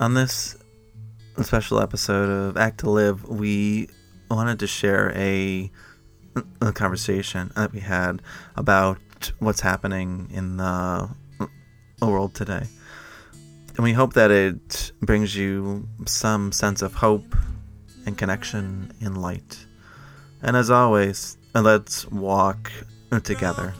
on this special episode of Act to Live, we wanted to share a, a conversation that we had about what's happening in the world today. And we hope that it brings you some sense of hope and connection in light. And as always, let's walk together.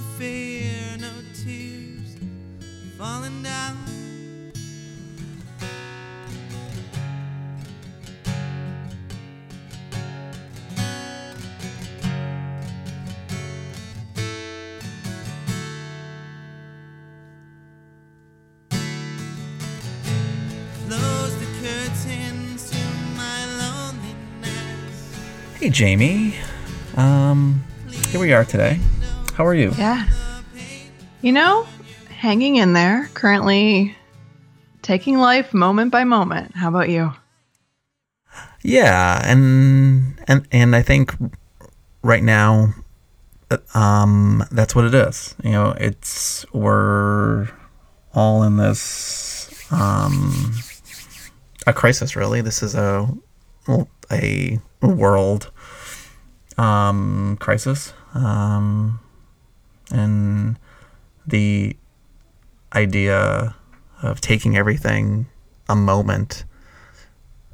Fear, no tears falling down. Hey Jamie, um, here we are today. How are you? Yeah. You know, hanging in there, currently taking life moment by moment. How about you? Yeah, and and and I think right now um that's what it is. You know, it's we're all in this um a crisis really. This is a a world um crisis. Um and the idea of taking everything a moment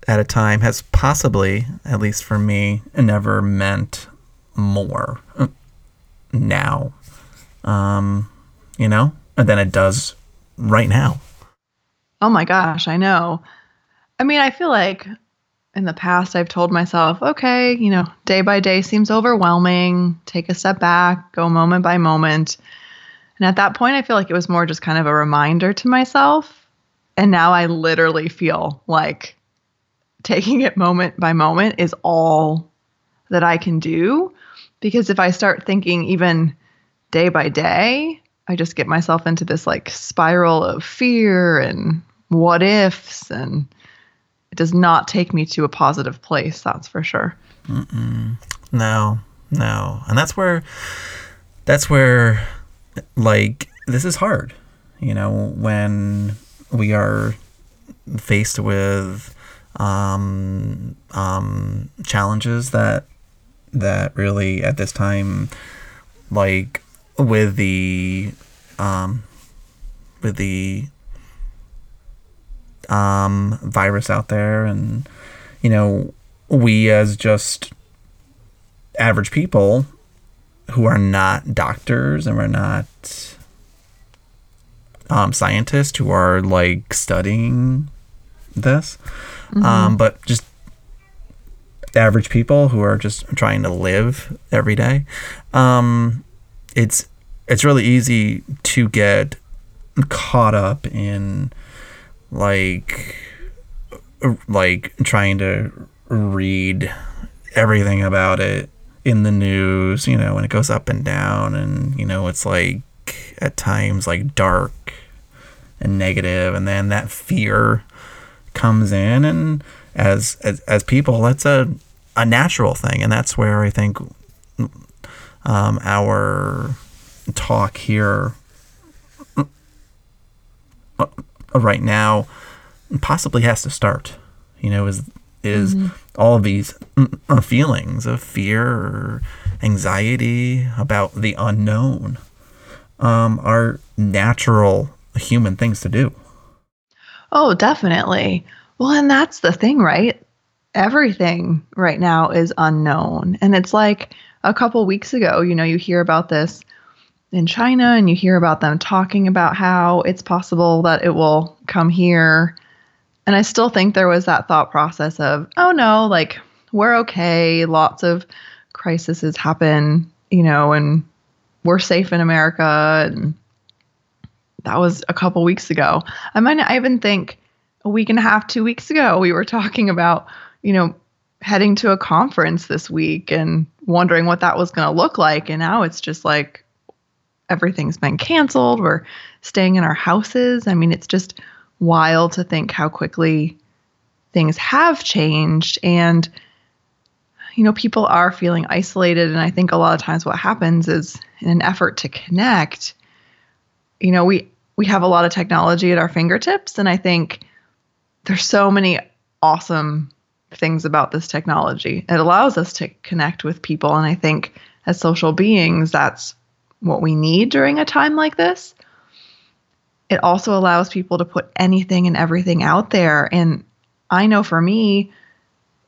at a time has possibly, at least for me, never meant more now, um, you know, than it does right now. Oh my gosh, I know. I mean, I feel like in the past I've told myself, okay, you know, day by day seems overwhelming, take a step back, go moment by moment. And at that point I feel like it was more just kind of a reminder to myself. And now I literally feel like taking it moment by moment is all that I can do because if I start thinking even day by day, I just get myself into this like spiral of fear and what ifs and it does not take me to a positive place. That's for sure. Mm-mm. No, no, and that's where that's where like this is hard. You know, when we are faced with um, um, challenges that that really at this time, like with the um, with the um, virus out there, and you know, we as just average people who are not doctors and we're not um, scientists who are like studying this, mm-hmm. um, but just average people who are just trying to live every day. Um, it's it's really easy to get caught up in like like trying to read everything about it in the news, you know, when it goes up and down and you know, it's like at times like dark and negative and then that fear comes in and as as, as people that's a a natural thing. And that's where I think um, our talk here right now possibly has to start. You know, is is mm-hmm. all of these uh, feelings of fear or anxiety about the unknown um, are natural human things to do. Oh, definitely. Well, and that's the thing, right? Everything right now is unknown. And it's like a couple weeks ago, you know, you hear about this in China and you hear about them talking about how it's possible that it will come here. And I still think there was that thought process of, oh no, like we're okay. Lots of crises happen, you know, and we're safe in America. And that was a couple weeks ago. I might not even think a week and a half, two weeks ago, we were talking about, you know, heading to a conference this week and wondering what that was going to look like. And now it's just like, everything's been canceled. We're staying in our houses. I mean, it's just wild to think how quickly things have changed and you know people are feeling isolated and i think a lot of times what happens is in an effort to connect you know we we have a lot of technology at our fingertips and i think there's so many awesome things about this technology it allows us to connect with people and i think as social beings that's what we need during a time like this it also allows people to put anything and everything out there and I know for me,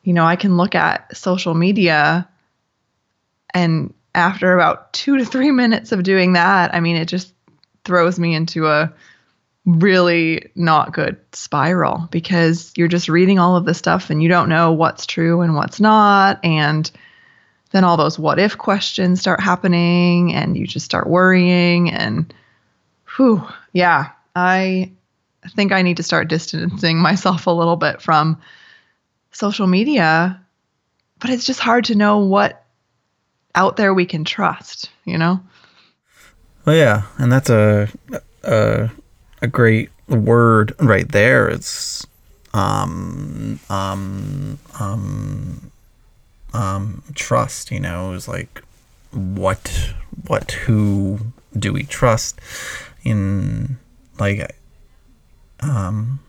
you know, I can look at social media and after about two to three minutes of doing that, I mean, it just throws me into a really not good spiral because you're just reading all of this stuff and you don't know what's true and what's not. And then all those what if questions start happening and you just start worrying. And whew, yeah, I think I need to start distancing myself a little bit from social media, but it's just hard to know what out there we can trust, you know? Well, yeah, and that's a a, a great word right there. It's um um um um trust, you know, is like what what who do we trust in like um,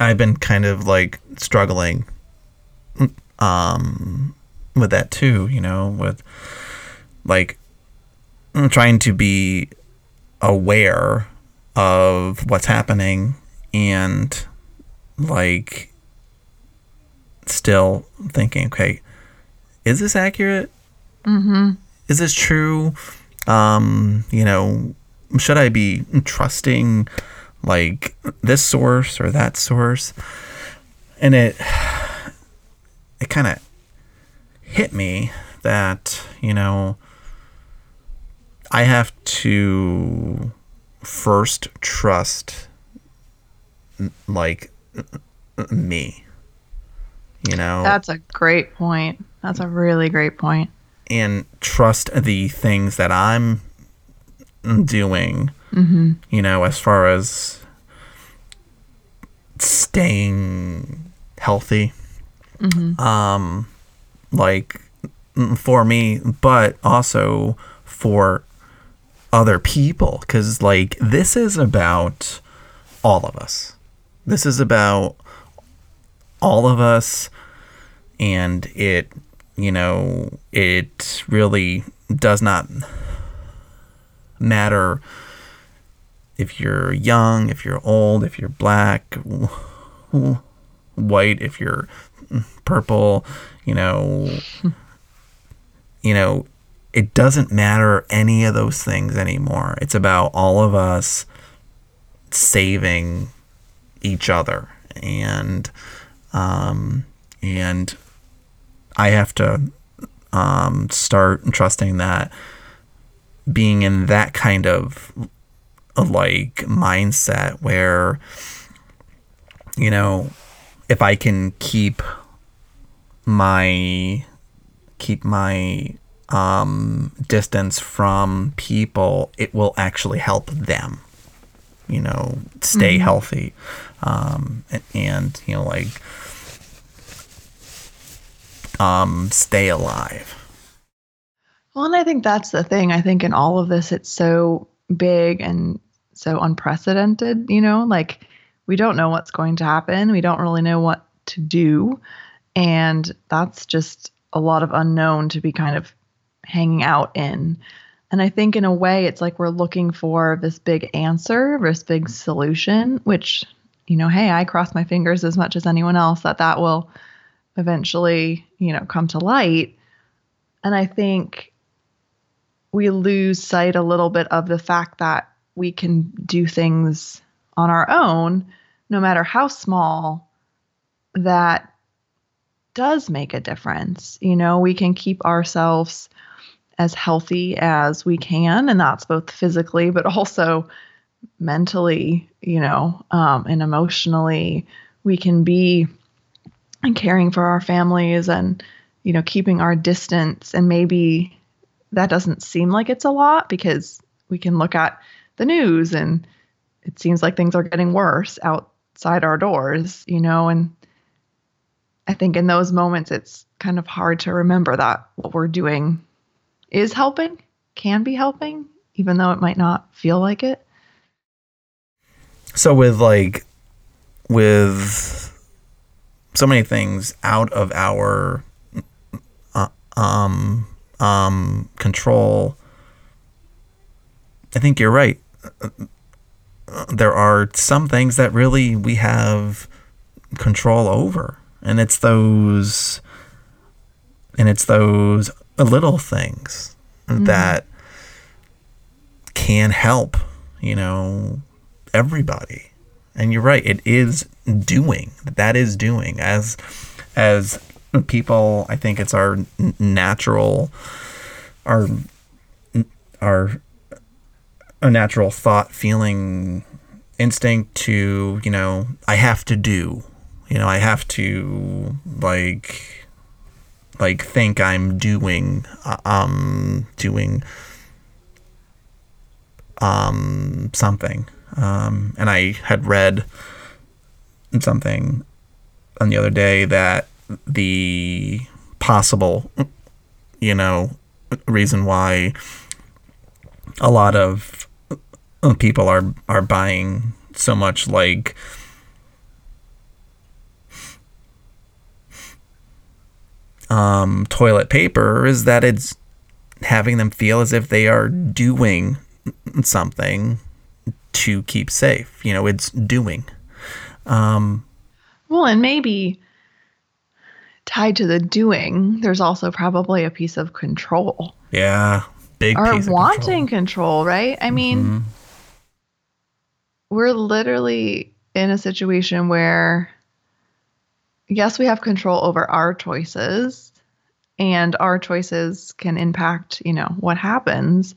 I've been kind of like struggling um, with that too, you know, with like trying to be aware of what's happening and like still thinking, okay, is this accurate? Mm-hmm. Is this true? Um, you know, should I be trusting like this source or that source and it it kind of hit me that you know i have to first trust like me you know that's a great point that's a really great point and trust the things that i'm doing mm-hmm. you know, as far as staying healthy. Mm-hmm. Um, like for me, but also for other people, because like this is about all of us. This is about all of us, and it, you know, it really does not matter if you're young, if you're old, if you're black, white, if you're purple, you know, you know, it doesn't matter any of those things anymore. It's about all of us saving each other and um and I have to um start trusting that being in that kind of like mindset where you know if I can keep my keep my um, distance from people, it will actually help them, you know, stay mm-hmm. healthy, um, and, and, you know, like um, stay alive. Well, and I think that's the thing. I think in all of this, it's so big and so unprecedented, you know, like we don't know what's going to happen. We don't really know what to do. And that's just a lot of unknown to be kind of hanging out in. And I think in a way, it's like we're looking for this big answer, this big solution, which, you know, hey, I cross my fingers as much as anyone else that that will eventually, you know, come to light. And I think we lose sight a little bit of the fact that we can do things on our own, no matter how small, that does make a difference. You know, we can keep ourselves as healthy as we can, and that's both physically, but also mentally, you know, um, and emotionally. We can be and caring for our families and, you know, keeping our distance. And maybe that doesn't seem like it's a lot because we can look at the news and it seems like things are getting worse outside our doors, you know, and I think in those moments, it's kind of hard to remember that what we're doing is helping, can be helping, even though it might not feel like it. So, with like, with so many things out of our uh, um um control, I think you're right. There are some things that really we have control over, and it's those and it's those little things mm-hmm. that can help, you know, everybody. And you're right, it is doing. That is doing as as people, I think it's our natural our our a natural thought feeling instinct to, you know, I have to do. You know, I have to like like think I'm doing uh, um doing um something. Um and I had read something on the other day that the possible you know reason why a lot of people are are buying so much like um, toilet paper is that it's having them feel as if they are doing something to keep safe. You know, it's doing. Um, well, and maybe tied to the doing, there's also probably a piece of control. Yeah, big or wanting control. control. right? I mean, mm-hmm. we're literally in a situation where yes, we have control over our choices, and our choices can impact, you know, what happens.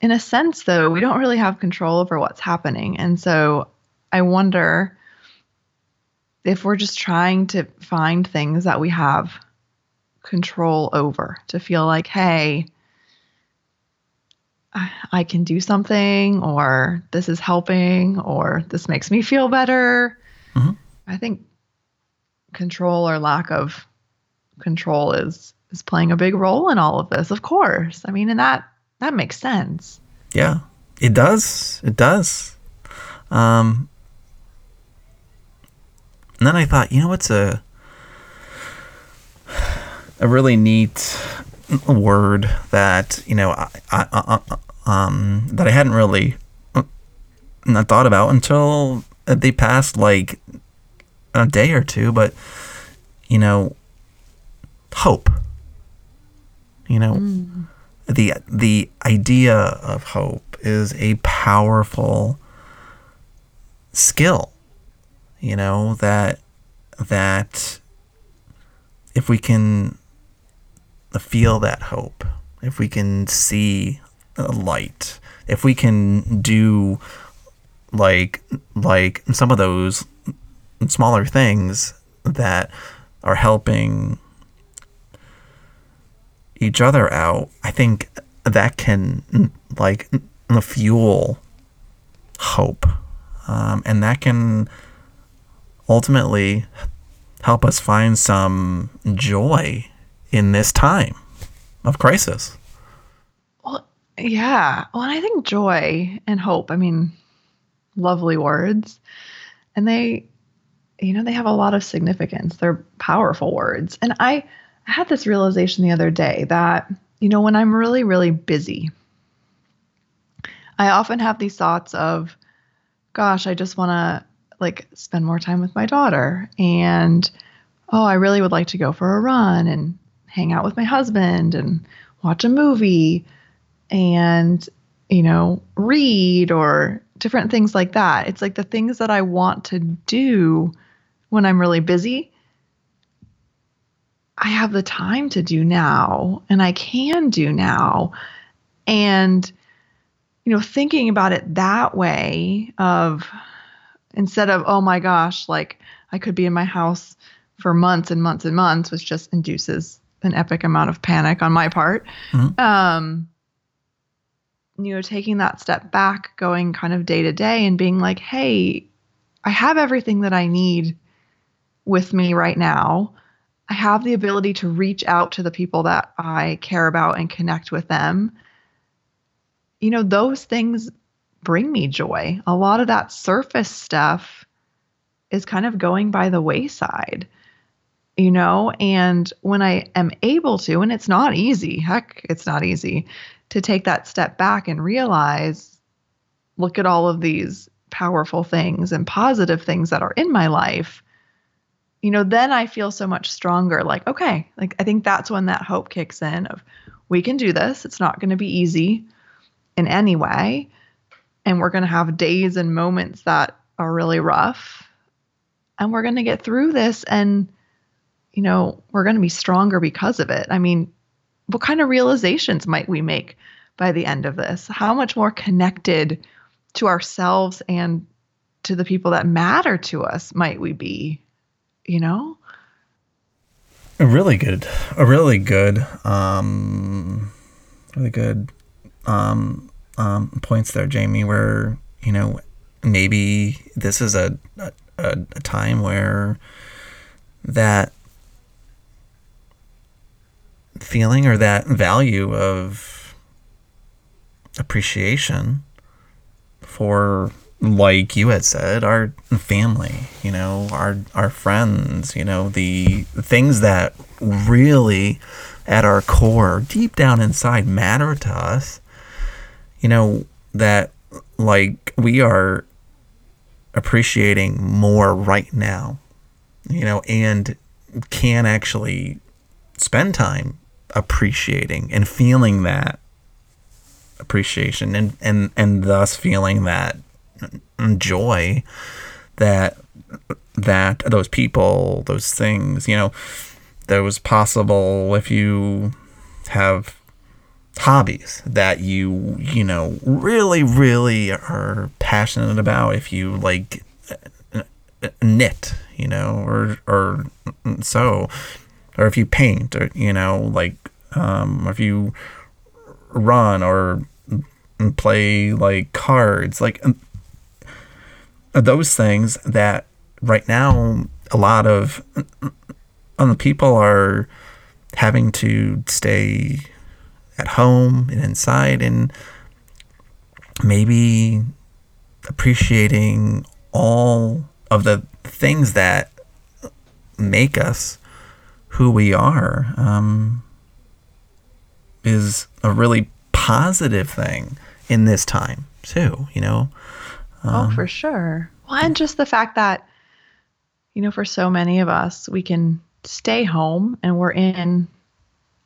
In a sense, though, we don't really have control over what's happening. And so I wonder if we're just trying to find things that we have control over to feel like, hey, I can do something, or this is helping, or this makes me feel better. Mm-hmm. I think control or lack of control is is playing a big role in all of this of course. I mean and that that makes sense. Yeah it does. It does. Um and then i thought you know what's a a really neat word that you know I, I, I um that i hadn't really uh, not thought about until they passed like a day or two, but you know, hope. You know, mm. the the idea of hope is a powerful skill. You know that that if we can feel that hope, if we can see a light, if we can do like like some of those smaller things that are helping each other out, I think that can like fuel hope, um, and that can ultimately help us find some joy in this time of crisis. Well, yeah. Well, I think joy and hope. I mean, lovely words, and they you know, they have a lot of significance. They're powerful words. And I, had this realization the other day that, you know, when I'm really, really busy, I often have these thoughts of, gosh, I just want to like spend more time with my daughter. And, oh, I really would like to go for a run and hang out with my husband and watch a movie and, you know, read or different things like that. It's like the things that I want to do when I'm really busy, I have the time to do now and I can do now. And, you know, thinking about it that way of instead of, oh my gosh, like I could be in my house for months and months and months, which just induces an epic amount of panic on my part. Mm-hmm. Um, you know, taking that step back, going kind of day to day and being like, hey, I have everything that I need with me right now. I have the ability to reach out to the people that I care about and connect with them. You know, those things bring me joy. A lot of that surface stuff is kind of going by the wayside, you know? And when I am able to, and it's not easy, heck, it's not easy to take that step back and realize look at all of these powerful things and positive things that are in my life you know, then I feel so much stronger. Like, okay, like I think that's when that hope kicks in of we can do this. It's not going to be easy in any way. And we're going to have days and moments that are really rough. And we're going to get through this and, you know, we're going to be stronger because of it. I mean, what kind of realizations might we make by the end of this? How much more connected to ourselves and to the people that matter to us might we be you know? A really good, a really good, um, really good um, um, points there, Jamie, where, you know, maybe this is a, a, a time where that feeling or that value of appreciation for like you had said, our family, you know, our our friends, you know, the things that really at our core, deep down inside matter to us, you know, that like we are appreciating more right now, you know, and can actually spend time appreciating and feeling that appreciation and and and thus feeling that joy that that those people, those things, you know, that was possible if you have hobbies that you, you know, really, really are passionate about. If you like knit, you know, or or so, or if you paint, or you know, like um, if you run or play like cards, like those things that right now a lot of um, people are having to stay at home and inside and maybe appreciating all of the things that make us who we are um, is a really positive thing in this time too you know um, oh, for sure. Well, and just the fact that, you know, for so many of us, we can stay home and we're in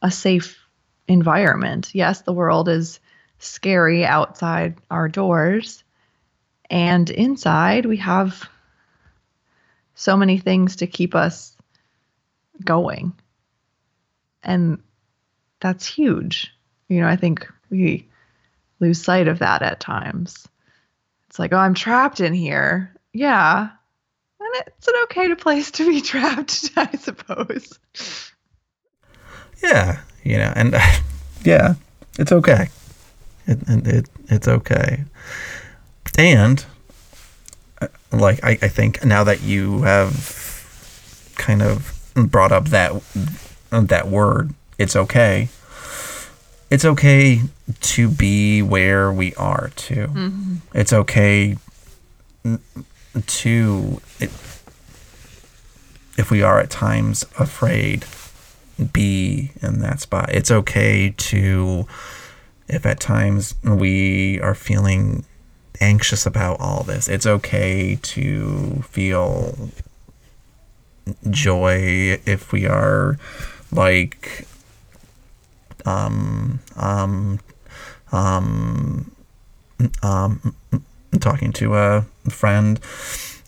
a safe environment. Yes, the world is scary outside our doors. And inside, we have so many things to keep us going. And that's huge. You know, I think we lose sight of that at times. It's like, oh, I'm trapped in here. Yeah. And it's an okay place to be trapped, I suppose. Yeah, you know, and yeah, it's okay. It, and it, it's okay. And uh, like I, I think now that you have kind of brought up that that word, it's okay it's okay to be where we are too. Mm-hmm. It's okay to it, if we are at times afraid be in that spot. It's okay to if at times we are feeling anxious about all this. It's okay to feel joy if we are like um, um, um, um, talking to a friend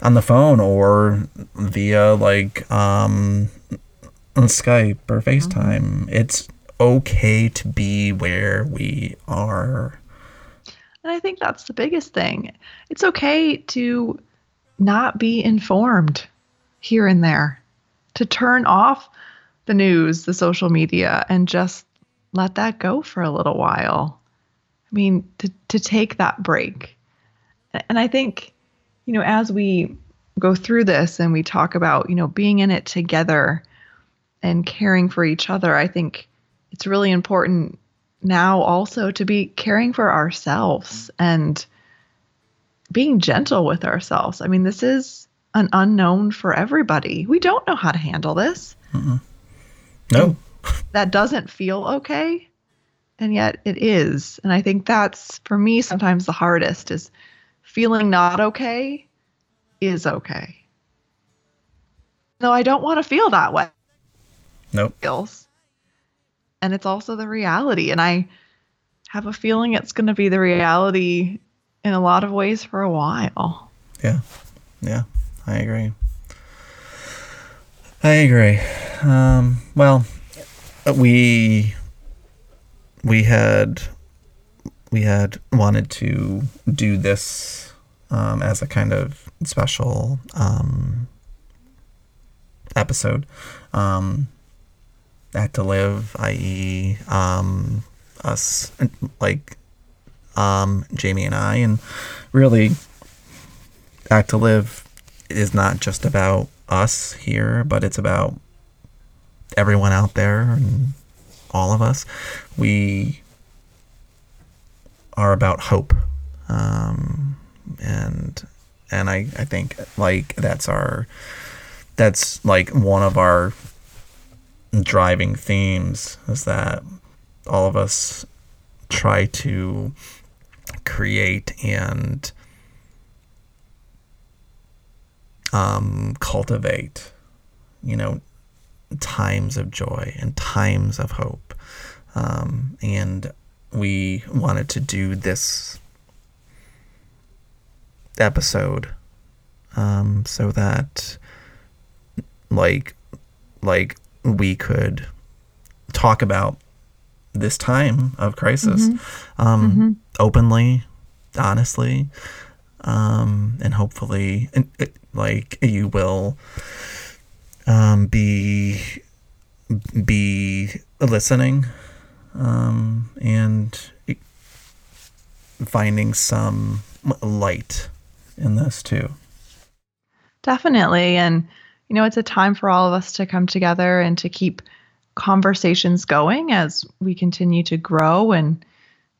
on the phone or via like um, Skype or FaceTime. Mm-hmm. It's okay to be where we are. And I think that's the biggest thing. It's okay to not be informed here and there, to turn off the news, the social media, and just let that go for a little while. I mean, to, to take that break. And I think, you know, as we go through this and we talk about, you know, being in it together, and caring for each other, I think it's really important now also to be caring for ourselves and being gentle with ourselves. I mean, this is an unknown for everybody. We don't know how to handle this. Mm-mm. No. that doesn't feel okay. And yet it is. And I think that's for me sometimes the hardest is feeling not okay is okay. No, I don't want to feel that way. Nope. Feels. And it's also the reality. And I have a feeling it's going to be the reality in a lot of ways for a while. Yeah. Yeah. I agree. I agree. Um, well, we we had we had wanted to do this um, as a kind of special um, episode. Um, Act to Live, i.e., um, us, like um, Jamie and I, and really, Act to Live is not just about us here, but it's about everyone out there and all of us. We are about hope. Um, and and I, I think like that's our that's like one of our driving themes is that all of us try to create and um, cultivate, you know, times of joy and times of hope. Um, and we wanted to do this episode um, so that like like we could talk about this time of crisis mm-hmm. Um, mm-hmm. openly honestly um, and hopefully and it, like you will um, be be listening um, and finding some light in this too. Definitely. And, you know, it's a time for all of us to come together and to keep conversations going as we continue to grow and,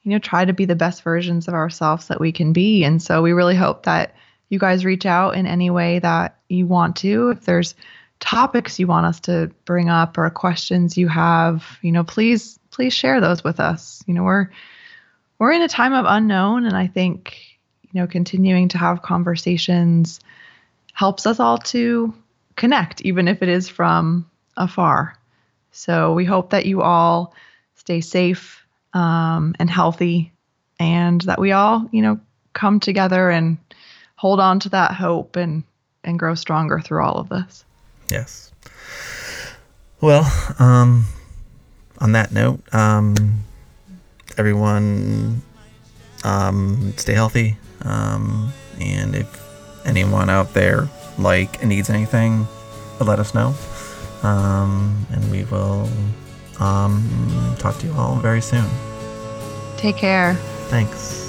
you know, try to be the best versions of ourselves that we can be. And so we really hope that you guys reach out in any way that you want to. If there's topics you want us to bring up or questions you have, you know, please please share those with us. You know, we're we're in a time of unknown and I think, you know, continuing to have conversations helps us all to connect even if it is from afar. So we hope that you all stay safe um, and healthy and that we all, you know, come together and hold on to that hope and and grow stronger through all of this. Yes. Well, um, on that note, um, everyone um, stay healthy. Um, and if anyone out there like needs anything, let us know. Um, and we will um, talk to you all very soon. Take care. Thanks.